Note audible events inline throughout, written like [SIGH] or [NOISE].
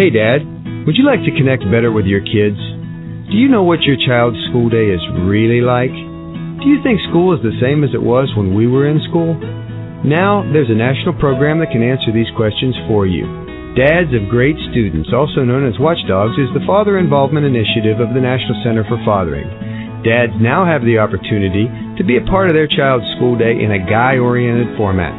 Hey, Dad, would you like to connect better with your kids? Do you know what your child's school day is really like? Do you think school is the same as it was when we were in school? Now, there's a national program that can answer these questions for you. Dads of Great Students, also known as Watchdogs, is the father involvement initiative of the National Center for Fathering. Dads now have the opportunity to be a part of their child's school day in a guy oriented format.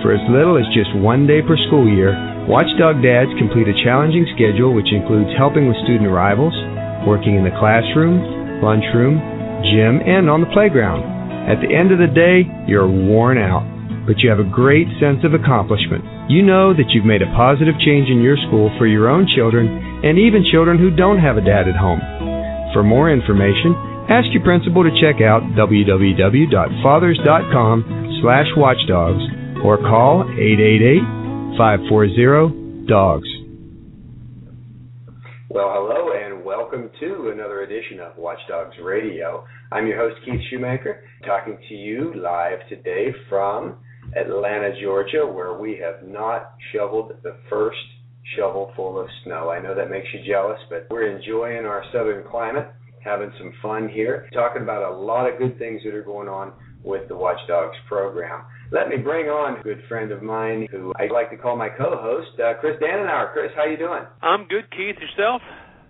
For as little as just one day per school year, Watchdog Dads complete a challenging schedule which includes helping with student arrivals, working in the classroom, lunchroom, gym, and on the playground. At the end of the day, you're worn out, but you have a great sense of accomplishment. You know that you've made a positive change in your school for your own children and even children who don't have a dad at home. For more information, ask your principal to check out www.fathers.com slash watchdogs or call 888 540 Dogs. Well, hello and welcome to another edition of Watchdogs Radio. I'm your host, Keith Shoemaker, talking to you live today from Atlanta, Georgia, where we have not shoveled the first shovel full of snow. I know that makes you jealous, but we're enjoying our southern climate, having some fun here, talking about a lot of good things that are going on with the Watchdogs program. Let me bring on a good friend of mine who I like to call my co-host, uh, Chris Dannenauer. Chris, how you doing? I'm good, Keith. Yourself?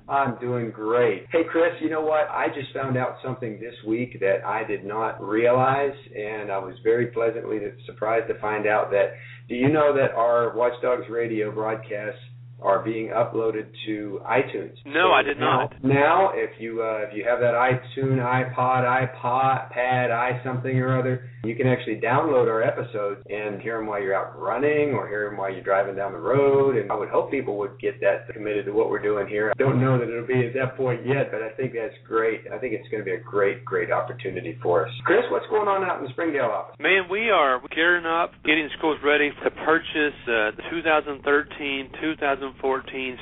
I'm doing great. Hey, Chris, you know what? I just found out something this week that I did not realize, and I was very pleasantly surprised to find out that. Do you know that our Watchdogs Radio broadcasts are being uploaded to iTunes. No, so I did now, not. Now, if you uh, if you have that iTunes, iPod, iPod, Pad, i something or other, you can actually download our episodes and hear them while you're out running or hear them while you're driving down the road. And I would hope people would get that committed to what we're doing here. I don't know that it'll be at that point yet, but I think that's great. I think it's going to be a great, great opportunity for us. Chris, what's going on out in the Springdale office? Man, we are gearing up, getting schools ready to purchase uh, the 2013 2014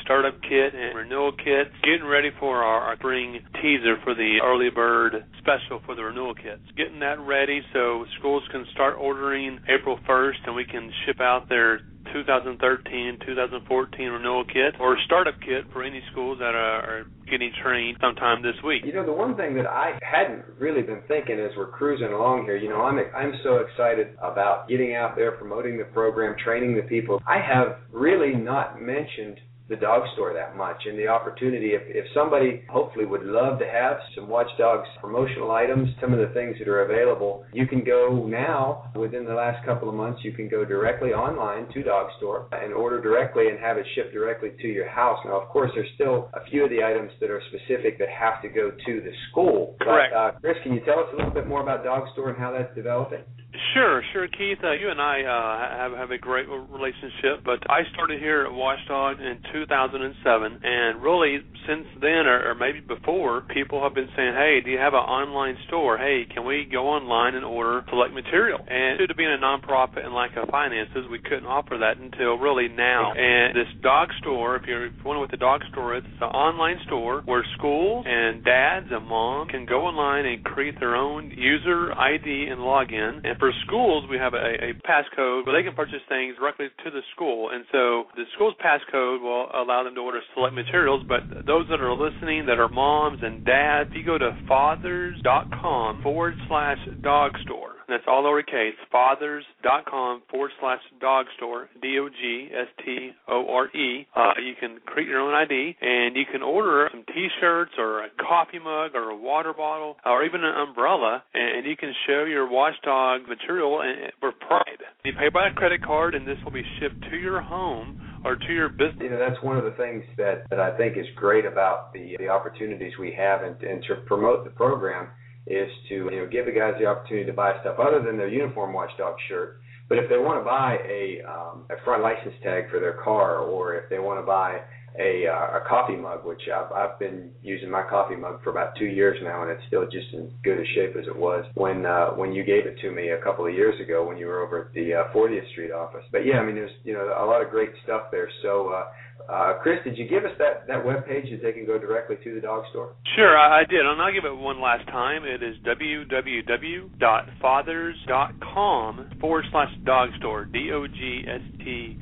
startup kit and renewal kits, getting ready for our spring teaser for the early bird special for the renewal kits. Getting that ready so schools can start ordering April 1st and we can ship out their 2013 2014 renewal kit or startup kit for any schools that are, are getting trained sometime this week. You know, the one thing that I hadn't really been thinking as we're cruising along here, you know, I'm I'm so excited about getting out there, promoting the program, training the people. I have really not mentioned the dog store that much. And the opportunity if, if somebody hopefully would love to have some watchdogs promotional items some of the things that are available you can go now. Within the last couple of months you can go directly online to dog store and order directly and have it shipped directly to your house. Now of course there's still a few of the items that are specific that have to go to the school. Correct. but, uh, chris can you tell us a little bit more about dog store and how that's developing Sure, sure, Keith. Uh, you and I uh, have have a great relationship, but I started here at Watchdog in 2007, and really since then, or, or maybe before, people have been saying, "Hey, do you have an online store? Hey, can we go online and order select material?" And due to being a nonprofit and lack of finances, we couldn't offer that until really now. And this dog store, if you're wondering what the dog store is, it's an online store where schools and dads and moms can go online and create their own user ID and login. And for schools, we have a, a passcode where they can purchase things directly to the school. And so the school's passcode will allow them to order select materials. But those that are listening that are moms and dads, if you go to fathers.com forward slash dog store, that's all lowercase, fathers.com forward slash dog store, D O G S T O R E. Uh, you can create your own ID and you can order some t shirts or a coffee mug or a water bottle or even an umbrella and you can show your watchdog material for pride. You pay by a credit card and this will be shipped to your home or to your business. You know, that's one of the things that, that I think is great about the the opportunities we have and, and to promote the program is to you know give the guys the opportunity to buy stuff other than their uniform watchdog shirt. But if they want to buy a um, a front license tag for their car, or if they want to buy a uh, a coffee mug, which I've I've been using my coffee mug for about two years now, and it's still just in good a shape as it was when uh, when you gave it to me a couple of years ago when you were over at the uh, 40th Street office. But yeah, I mean, there's you know a lot of great stuff there. So. Uh, uh, Chris, did you give us that, that web page that they can go directly to the dog store? Sure, I, I did, and I'll give it one last time. It is www.fathers.com forward slash dog store, D O G S T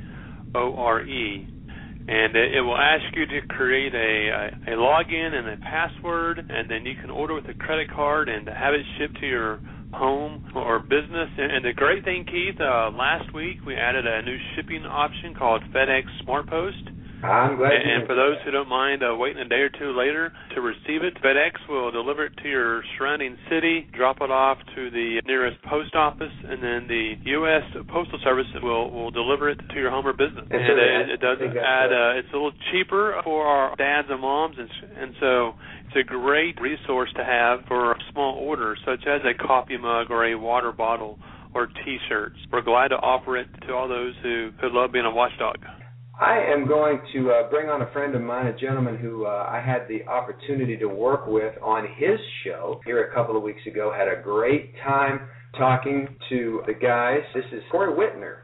O R E and it, it will ask you to create a, a a login and a password, and then you can order with a credit card and have it shipped to your home or business. And, and the great thing, Keith, uh, last week we added a new shipping option called FedEx SmartPost. I'm glad. And, and for those who don't mind uh, waiting a day or two later to receive it, FedEx will deliver it to your surrounding city, drop it off to the nearest post office, and then the U.S. Postal Service will will deliver it to your home or business. And And, so uh, it does I add. Uh, it's a little cheaper for our dads and moms, and and so it's a great resource to have for small orders such as a coffee mug or a water bottle or T-shirts. We're glad to offer it to all those who who love being a watchdog. I am going to uh, bring on a friend of mine, a gentleman who uh, I had the opportunity to work with on his show here a couple of weeks ago. Had a great time talking to the guys. This is Cory Witmer,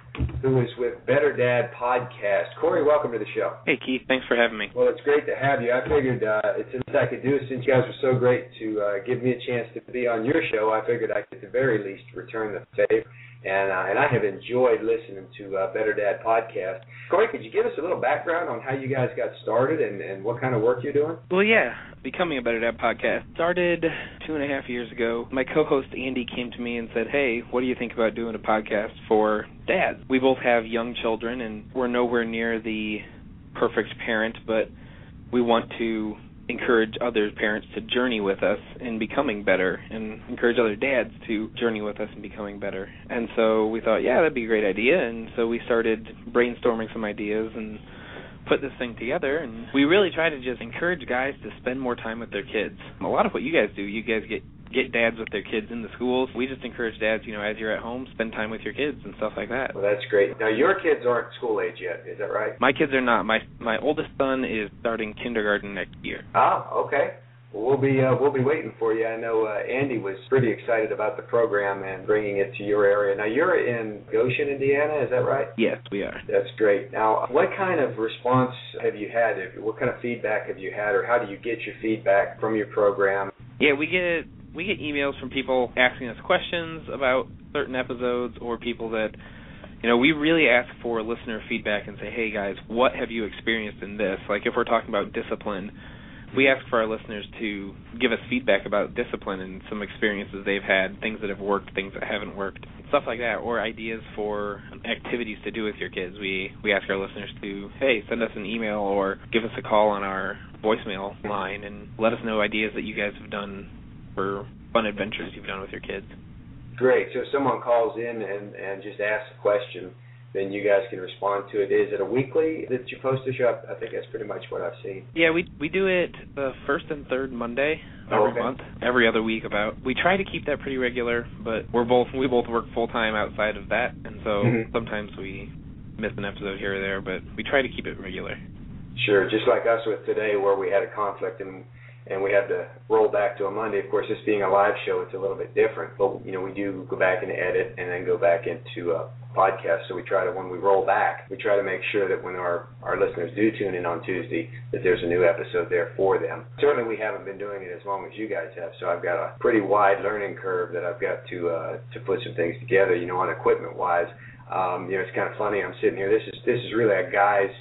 who is with Better Dad Podcast. Cory, welcome to the show. Hey Keith, thanks for having me. Well, it's great to have you. I figured uh, it's the least I could do since you guys were so great to uh, give me a chance to be on your show. I figured I could at the very least return the favor. And uh, and I have enjoyed listening to uh, Better Dad podcast. Cory, could you give us a little background on how you guys got started and, and what kind of work you're doing? Well, yeah, becoming a Better Dad podcast started two and a half years ago. My co-host Andy came to me and said, "Hey, what do you think about doing a podcast for dads? We both have young children, and we're nowhere near the perfect parent, but we want to." Encourage other parents to journey with us in becoming better and encourage other dads to journey with us in becoming better. And so we thought, yeah, that'd be a great idea. And so we started brainstorming some ideas and put this thing together and we really try to just encourage guys to spend more time with their kids. A lot of what you guys do, you guys get get dads with their kids in the schools. We just encourage dads, you know, as you're at home, spend time with your kids and stuff like that. Well, that's great. Now, your kids aren't school age yet, is that right? My kids are not. My my oldest son is starting kindergarten next year. Ah, okay. Well, we'll be uh, we'll be waiting for you. I know uh, Andy was pretty excited about the program and bringing it to your area. Now, you're in Goshen, Indiana, is that right? Yes, we are. That's great. Now, what kind of response have you had? What kind of feedback have you had, or how do you get your feedback from your program? Yeah, we get we get emails from people asking us questions about certain episodes or people that you know, we really ask for listener feedback and say, "Hey guys, what have you experienced in this?" Like if we're talking about discipline, we ask for our listeners to give us feedback about discipline and some experiences they've had, things that have worked, things that haven't worked, stuff like that, or ideas for activities to do with your kids. We we ask our listeners to, "Hey, send us an email or give us a call on our voicemail line and let us know ideas that you guys have done for fun adventures you've done with your kids." Great. So if someone calls in and, and just asks a question, then you guys can respond to it. Is it a weekly that you post the show? I think that's pretty much what I've seen. Yeah, we we do it the first and third Monday every Oh, okay. month, every other week about. We try to keep that pretty regular, but we're both we both work full time outside of that, and so Mhm. sometimes we miss an episode here or there, but we try to keep it regular. Sure. Just like us with today, where we had a conflict and and we have to roll back to a Monday. Of course, this being a live show, it's a little bit different. But you know, we do go back and edit, and then go back into a podcast. So we try to, when we roll back, we try to make sure that when our our listeners do tune in on Tuesday, that there's a new episode there for them. Certainly, we haven't been doing it as long as you guys have, so I've got a pretty wide learning curve that I've got to uh, to put some things together. You know, on equipment wise, um, you know, it's kind of funny. I'm sitting here. This is this is really a guy's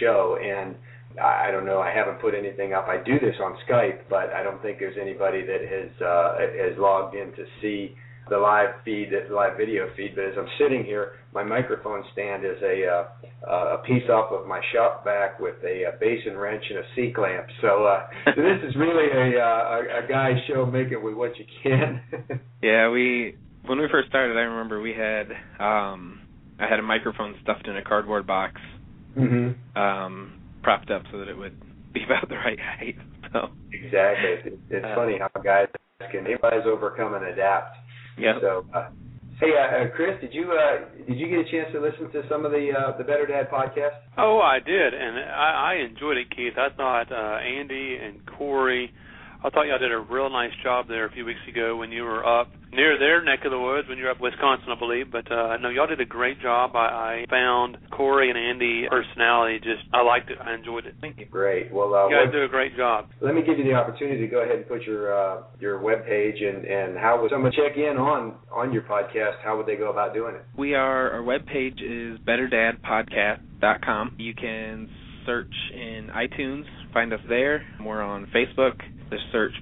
show, and I don't know. I haven't put anything up. I do this on Skype, but I don't think there's anybody that has uh, has logged in to see the live feed, the live video feed. But as I'm sitting here, my microphone stand is a uh, a piece off of my shop back with a, a basin wrench and a C clamp. So, uh, [LAUGHS] this is really a, uh, a a guy's show. Make it with what you can. [LAUGHS] Yeah, we when we first started, I remember we had um I had a microphone stuffed in a cardboard box, hmm um, propped up so that it would be about the right height. So Exactly. It's, it's Uh, funny how guys can anybody's overcome and adapt. yeah. So, uh, hey, uh, uh, Chris, did you uh, did you get a chance to listen to some of the uh, the Better Dad podcast? Oh, I did, and I, I enjoyed it, Keith. I thought uh, Andy and Cory, I thought y'all did a real nice job there a few weeks ago when you were up near their neck of the woods when you were up Wisconsin, I believe. But uh, no, y'all did a great job. I, I found Cory and Andy personality just I liked it. I enjoyed it. Thank you. Great. Well, uh, You guys do a great job. let me give you the opportunity to go ahead and put your uh, your web page and and how would someone check in on on your podcast? How would they go about doing it? We are our webpage is betterdadpodcast.com. You can search in iTunes, find us there. We're on Facebook. Just search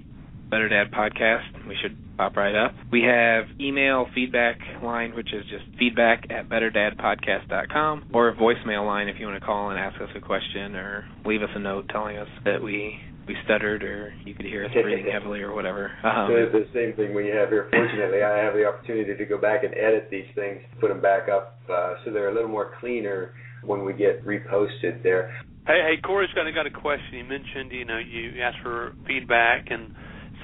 Better Dad Podcast. We should pop right up. We have email feedback line, which is just feedback at betterdadpodcast.com, or a voicemail line if you want to call and ask us a question or leave us a note telling us that we we stuttered or you could hear us breathing [LAUGHS] heavily or whatever. Um, so the same thing we have here. Fortunately, I have the opportunity to go back and edit these things, put them back up uh, so they're a little more cleaner when we get reposted there. Hey, hey, Cory's got got a question. You mentioned, you know, you asked for feedback and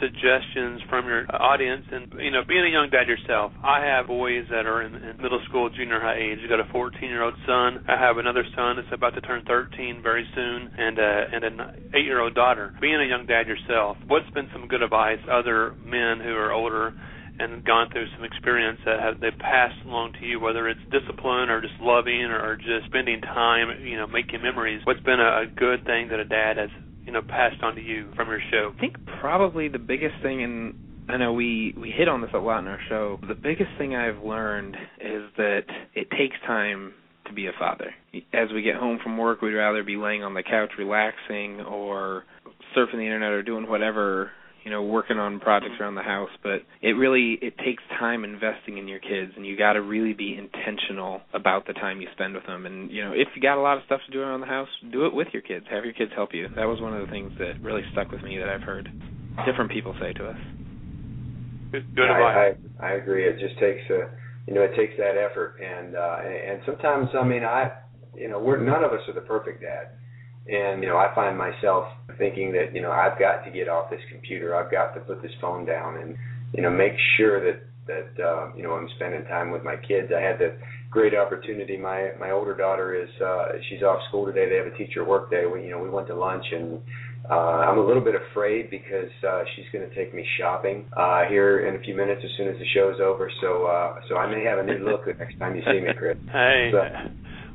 suggestions from your audience and you know being a young dad yourself i have boys that are in, in middle school junior high age. I've got a 14 year old son. I have another son that's about to turn 13 very soon and uh and an 8 year old daughter. Being a young dad yourself what's been some good advice other men who are older and gone through some experience that have they've passed along to you, whether it's discipline or just loving or just spending time, you know, making memories. What's been a, a good thing that a dad has you know passed on to you from your show? I think probably the biggest thing, and I know we we hit on this a lot in our show. The biggest thing I've learned is that it takes time to be a father. As we get home from work, we'd rather be laying on the couch relaxing or surfing the internet or doing whatever you know working on projects around the house but it really it takes time investing in your kids and you got to really be intentional about the time you spend with them. And you know if you got a lot of stuff to do around the house do it with your kids. Have your kids help you. That was one of the things that really stuck with me that I've heard different people say to us. Good, I, I I agree. It just takes a you know it takes that effort. And uh and sometimes I mean I you know we're none of us are the perfect dad and you know, I find myself thinking that you know I've got to get off this computer. I've got to put this phone down and you know make sure that that uh, you know I'm spending time with my kids. I had the great opportunity. My my older daughter is uh, she's off school today. They have a teacher work day. We you know we went to lunch and uh, I'm a little bit afraid because uh, she's going to take me shopping uh, here in a few minutes as soon as the show's over. So uh, so I may have a new look the next time you see me, Chris. [LAUGHS] hey. So,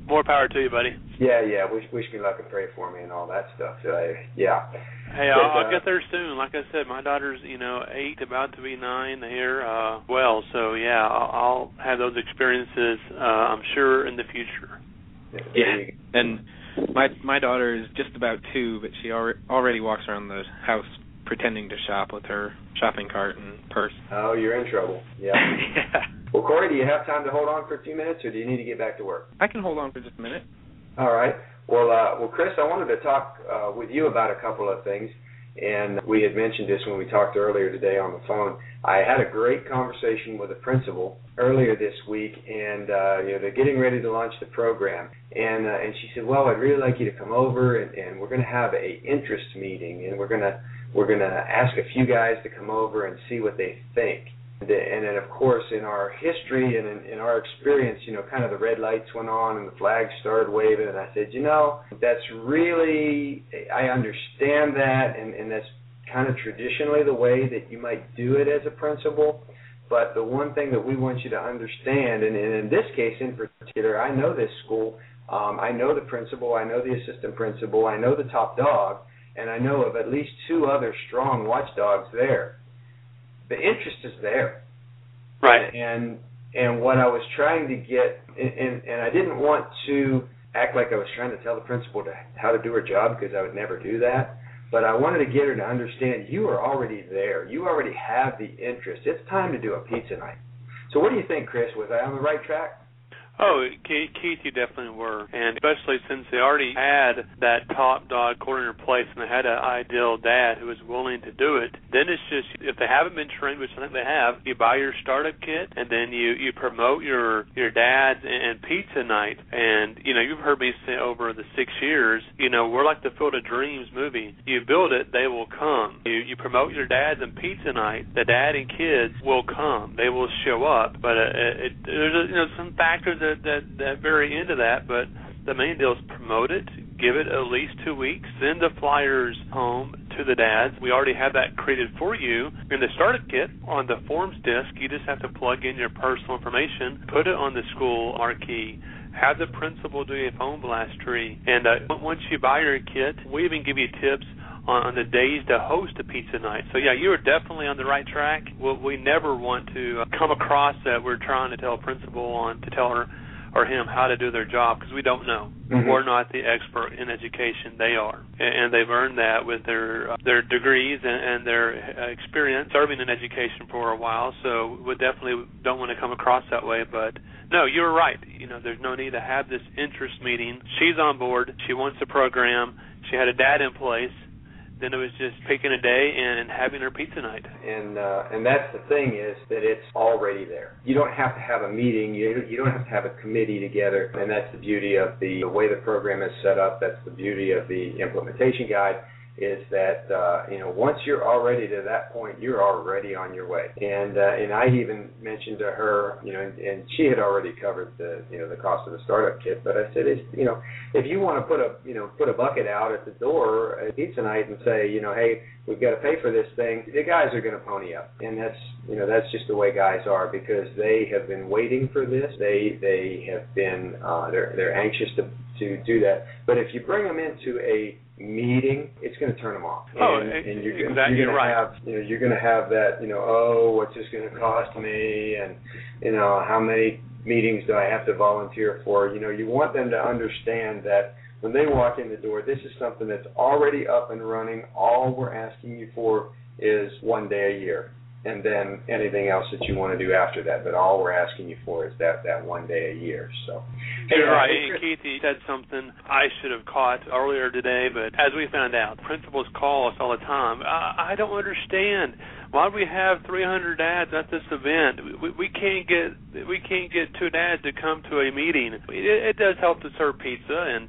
more power to you, buddy. Yeah, yeah. Wish wish me luck and pray for me and all that stuff. So, I, yeah. Hey, I'll, but, uh, I'll get there soon. Like I said, my daughter's you know eight, about to be nine here. Uh, well, so yeah, I'll, I'll have those experiences. Uh, I'm sure in the future. Yeah, and my my daughter is just about two, but she already already walks around the house pretending to shop with her shopping cart and purse. Oh, you're in trouble. [LAUGHS] Yeah. yeah. Well, Cory, do you have time to hold on for a few minutes, or do you need to get back to work? I can hold on for just a minute. All right. Well, uh, well, Chris, I wanted to talk uh, with you about a couple of things, and we had mentioned this when we talked earlier today on the phone. I had a great conversation with a principal earlier this week, and uh, you know they're getting ready to launch the program, and uh, and she said, well, I'd really like you to come over, and, and we're going to have a interest meeting, and we're to we're to ask a few guys to come over and see what they think. And then, of course, in our history and in, in our experience, you know, kind of the red lights went on and the flags started waving, and I said, you know, that's really, I understand that, and, and that's kind of traditionally the way that you might do it as a principal. But the one thing that we want you to understand, and, and in this case in particular, I know this school, um, I know the principal, I know the assistant principal, I know the top dog, and I know of at least two other strong watchdogs there. The interest is there, right? And and what I was trying to get, and, and, and I didn't want to act like I was trying to tell the principal to, how to do her job because I would never do that. But I wanted to get her to understand you are already there. You already have the interest. It's time to do a pizza night. So what do you think, Chris? Was I on the right track? Oh, Keith, you definitely were, and especially since they already had that top dog in place, and they had an ideal dad who was willing to do it. Then it's just if they haven't been trained, which I think they have, you buy your startup kit, and then you you promote your your dad's and pizza night. And you know you've heard me say over the six years, you know we're like the Field of Dreams movie. You build it, they will come. You you promote your dad's and pizza night, the dad and kids will come. They will show up. But uh, it, there's you know some factors that, that that vary into that, but the main deal is promote it, give it at least two weeks, send the flyers home to the dads. We already have that created for you in the startup kit on the forms disc. You just have to plug in your personal information, put it on the school marquee. Have the principal do a phone blast tree, and uh, once you buy your kit, we even give you tips on, the days to host a pizza night. So yeah, you are definitely on the right track. We, we never want to uh, come across that we're trying to tell a principal on to tell her or him how to do their job because we don't know. Mm-hmm. We're not the expert in education; they are, and, and they've earned that with their uh, their degrees and, and their uh, experience serving in education for a while. So we definitely don't want to come across that way, but. No, you're right. You know, there's no need to have this interest meeting. She's on board. She wants the program. She had a dad in place then it was just picking a day and having her pizza night. And uh, and that's the thing is that it's already there. You don't have to have a meeting. You you don't have to have a committee together. And that's the beauty of the, the way the program is set up. That's the beauty of the implementation guide is that uh, you know once you're already to that point, you're already on your way. And uh, and I even mentioned to her, you know, and, and she had already covered the you know the cost of the startup kit. But I said, it's, you know, if you want to put a you know put a bucket out at the door at pizza night and say, you know, hey, we've got to pay for this thing, the guys are going to pony up, and that's you know that's just the way guys are because they have been waiting for this. They they have been uh, they're they're anxious to to do that. But if you bring them into a meeting, it's going to turn them off. Oh, and, and you're, exactly you're going right. to have, you know, you're going to have that, you know, oh, what's this going to cost me, and you know, how many meetings do I have to volunteer for? You know, you want them to understand that when they walk in the door, this is something that's already up and running. All we're asking you for is one day a year and then anything else that you want to do after that. But all we're asking you for is that that one day a year. So. You're right. And Keith, you said something I should have caught earlier today, but as we found out, principals call us all the time. I, I don't understand why do we have 300 dads at this event? We, we can't get we can't get two dads to come to a meeting. It, it does help to serve pizza and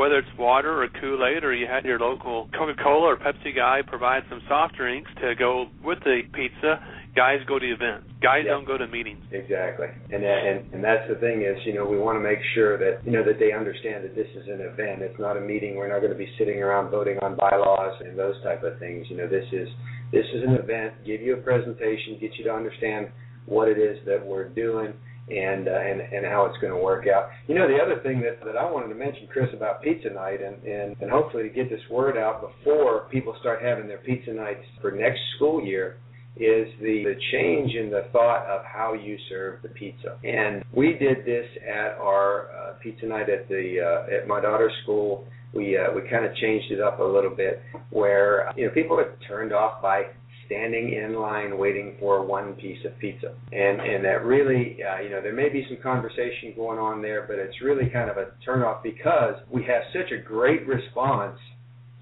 whether it's water or Kool-Aid or you had your local Coca-Cola or Pepsi guy provide some soft drinks to go with the pizza, guys go to events. Guys don't go to meetings. Exactly. And that, and and that's the thing is, you know, we want to make sure that you know that they understand that this is an event. It's not a meeting. We're not going to be sitting around voting on bylaws and those type of things. You know, this is this is an event. Give you a presentation, get you to understand what it is that we're doing and uh, and and how it's going to work out. You know, the other thing that that I wanted to mention, Chris, about pizza night, and and and hopefully to get this word out before people start having their pizza nights for next school year. Is the, the change in the thought of how you serve the pizza, and we did this at our uh, pizza night at the uh, at my daughter's school. We uh, we kind of changed it up a little bit, where you know people are turned off by standing in line waiting for one piece of pizza. And and that really, uh, you know, there may be some conversation going on there, but it's really kind of a turnoff because we have such a great response.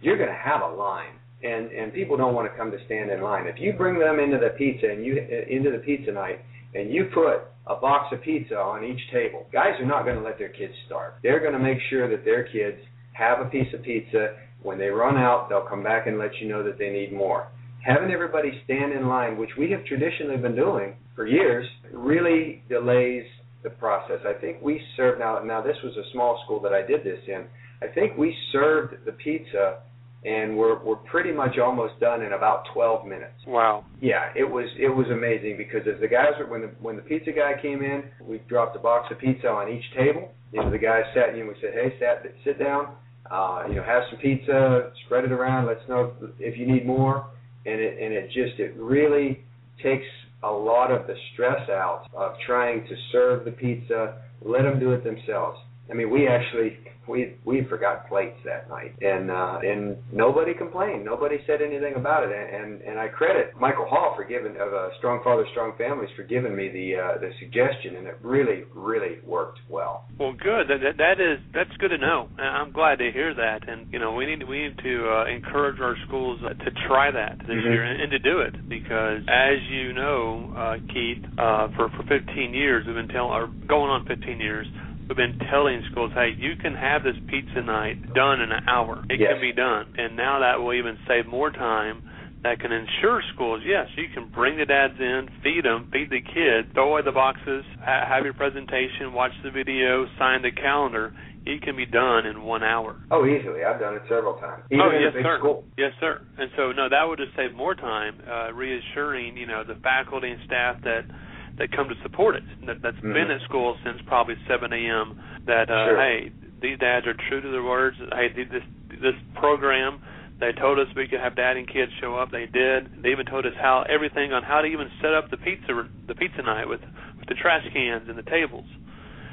You're going to have a line. And and people don't want to come to stand in line. If you bring them into the pizza and you uh, into the pizza night and you put a box of pizza on each table, guys are not going to let their kids starve. They're going to make sure that their kids have a piece of pizza. When they run out, they'll come back and let you know that they need more having everybody stand in line, which we have traditionally been doing for years, really delays the process. I think we served now. Now this was a small school that I did this in. I think we served the pizza, and we're we're pretty much almost done in about 12 minutes. Wow. Yeah, it was it was amazing because as the guys were when the when the pizza guy came in, we dropped a box of pizza on each table. You know, the guys sat and we said, "Hey, sat, sit down. Uh, you know, have some pizza, spread it around. Let's know if, if you need more." And it and it just it really takes a lot of the stress out of trying to serve the pizza. Let them do it themselves. I mean, we actually we we forgot plates that night, and uh, and nobody complained. Nobody said anything about it, and and I credit Michael Hall for giving of uh, Strong Father Strong Families for giving me the uh, the suggestion, and it really really worked well. Well, good. That that is that's good to know. I'm glad to hear that, and you know we need we need to uh, encourage our schools uh, to try that this mm-hmm. year and, and to do it because as you know, uh, Keith, uh, for for 15 years we've been telling, or going on 15 years we've been telling schools, hey, you can have this pizza night done in an hour. It yes. can be done. And now that will even save more time that can ensure schools, yes, you can bring the dads in, feed them, feed the kids, throw away the boxes, ha- have your presentation, watch the video, sign the calendar. It can be done in one hour. Oh, easily. I've done it several times. Even oh, yes, sir. school. Yes, sir. And so, no, that would just save more time, uh, reassuring, you know, the faculty and staff that – that come to support it. That, that's mm-hmm. been at school since probably 7 a.m. That uh, sure. hey, these dads are true to their words. Hey, this this program. They told us we could have dad and kids show up. They did. They even told us how everything on how to even set up the pizza the pizza night with with the trash cans and the tables.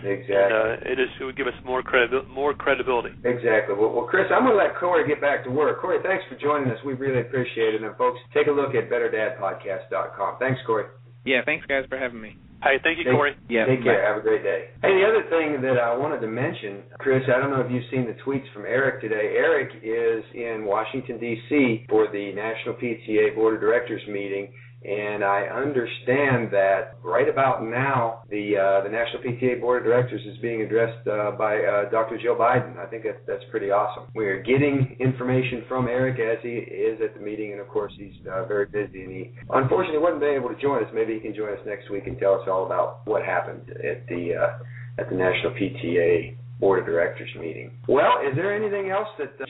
Exactly. And, uh, it just it would give us more credi- more credibility. Exactly. Well, well, Chris, I'm going to let Cory get back to work. Cory, thanks for joining us. We really appreciate it. And folks, take a look at betterdadpodcast.com. Thanks, Cory. Yeah, thanks guys for having me. Hey, thank you, Take- Cory. Yeah, Take bye. care. Have a great day. Hey, the other thing that I wanted to mention, Chris, I don't know if you've seen the tweets from Eric today. Eric is in Washington, D.C. for the National PTA Board of Directors meeting. And I understand that right about now, the uh, the National PTA Board of Directors is being addressed uh, by uh, Dr. Joe Biden. I think that that's pretty awesome. We are getting information from Eric as he is at the meeting, and of course he's uh, very busy. And he unfortunately wasn't able to join us. Maybe he can join us next week and tell us all about what happened at the uh, at the National PTA Board of Directors meeting. Well, is there anything else that uh,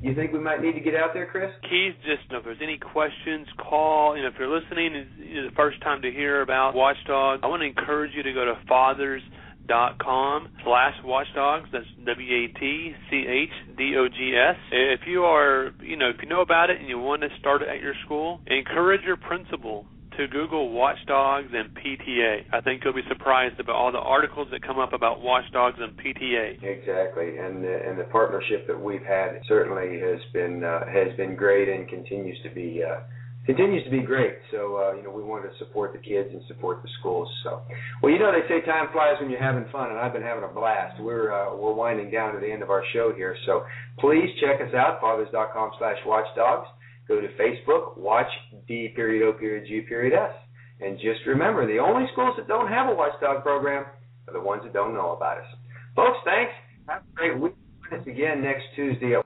you think we might need to get out there, Chris? Keith, just you know, if there's any questions, call. You know, if you're listening, it's the first time to hear about Watchdog, I want to encourage you to go to Fathers dot com slash watchdogs. That's W A T C H D O G S. If you are, you know, if you know about it and you want to start it at your school, encourage your principal to Google watchdogs and PTA. I think you'll be surprised about all the articles that come up about watchdogs and PTA. Exactly, and the, and the partnership that we've had certainly has been uh, has been great and continues to be uh, continues to be great. So uh, you know we want to support the kids and support the schools. So well, you know they say time flies when you're having fun, and I've been having a blast. We're uh, we're winding down to the end of our show here, so please check us out fathers.com/watchdogs. Go to Facebook, watch D period O period G period S. And just remember, the only schools that don't have a watchdog program are the ones that don't know about us. Folks, thanks. Have a great week. Join us again next Tuesday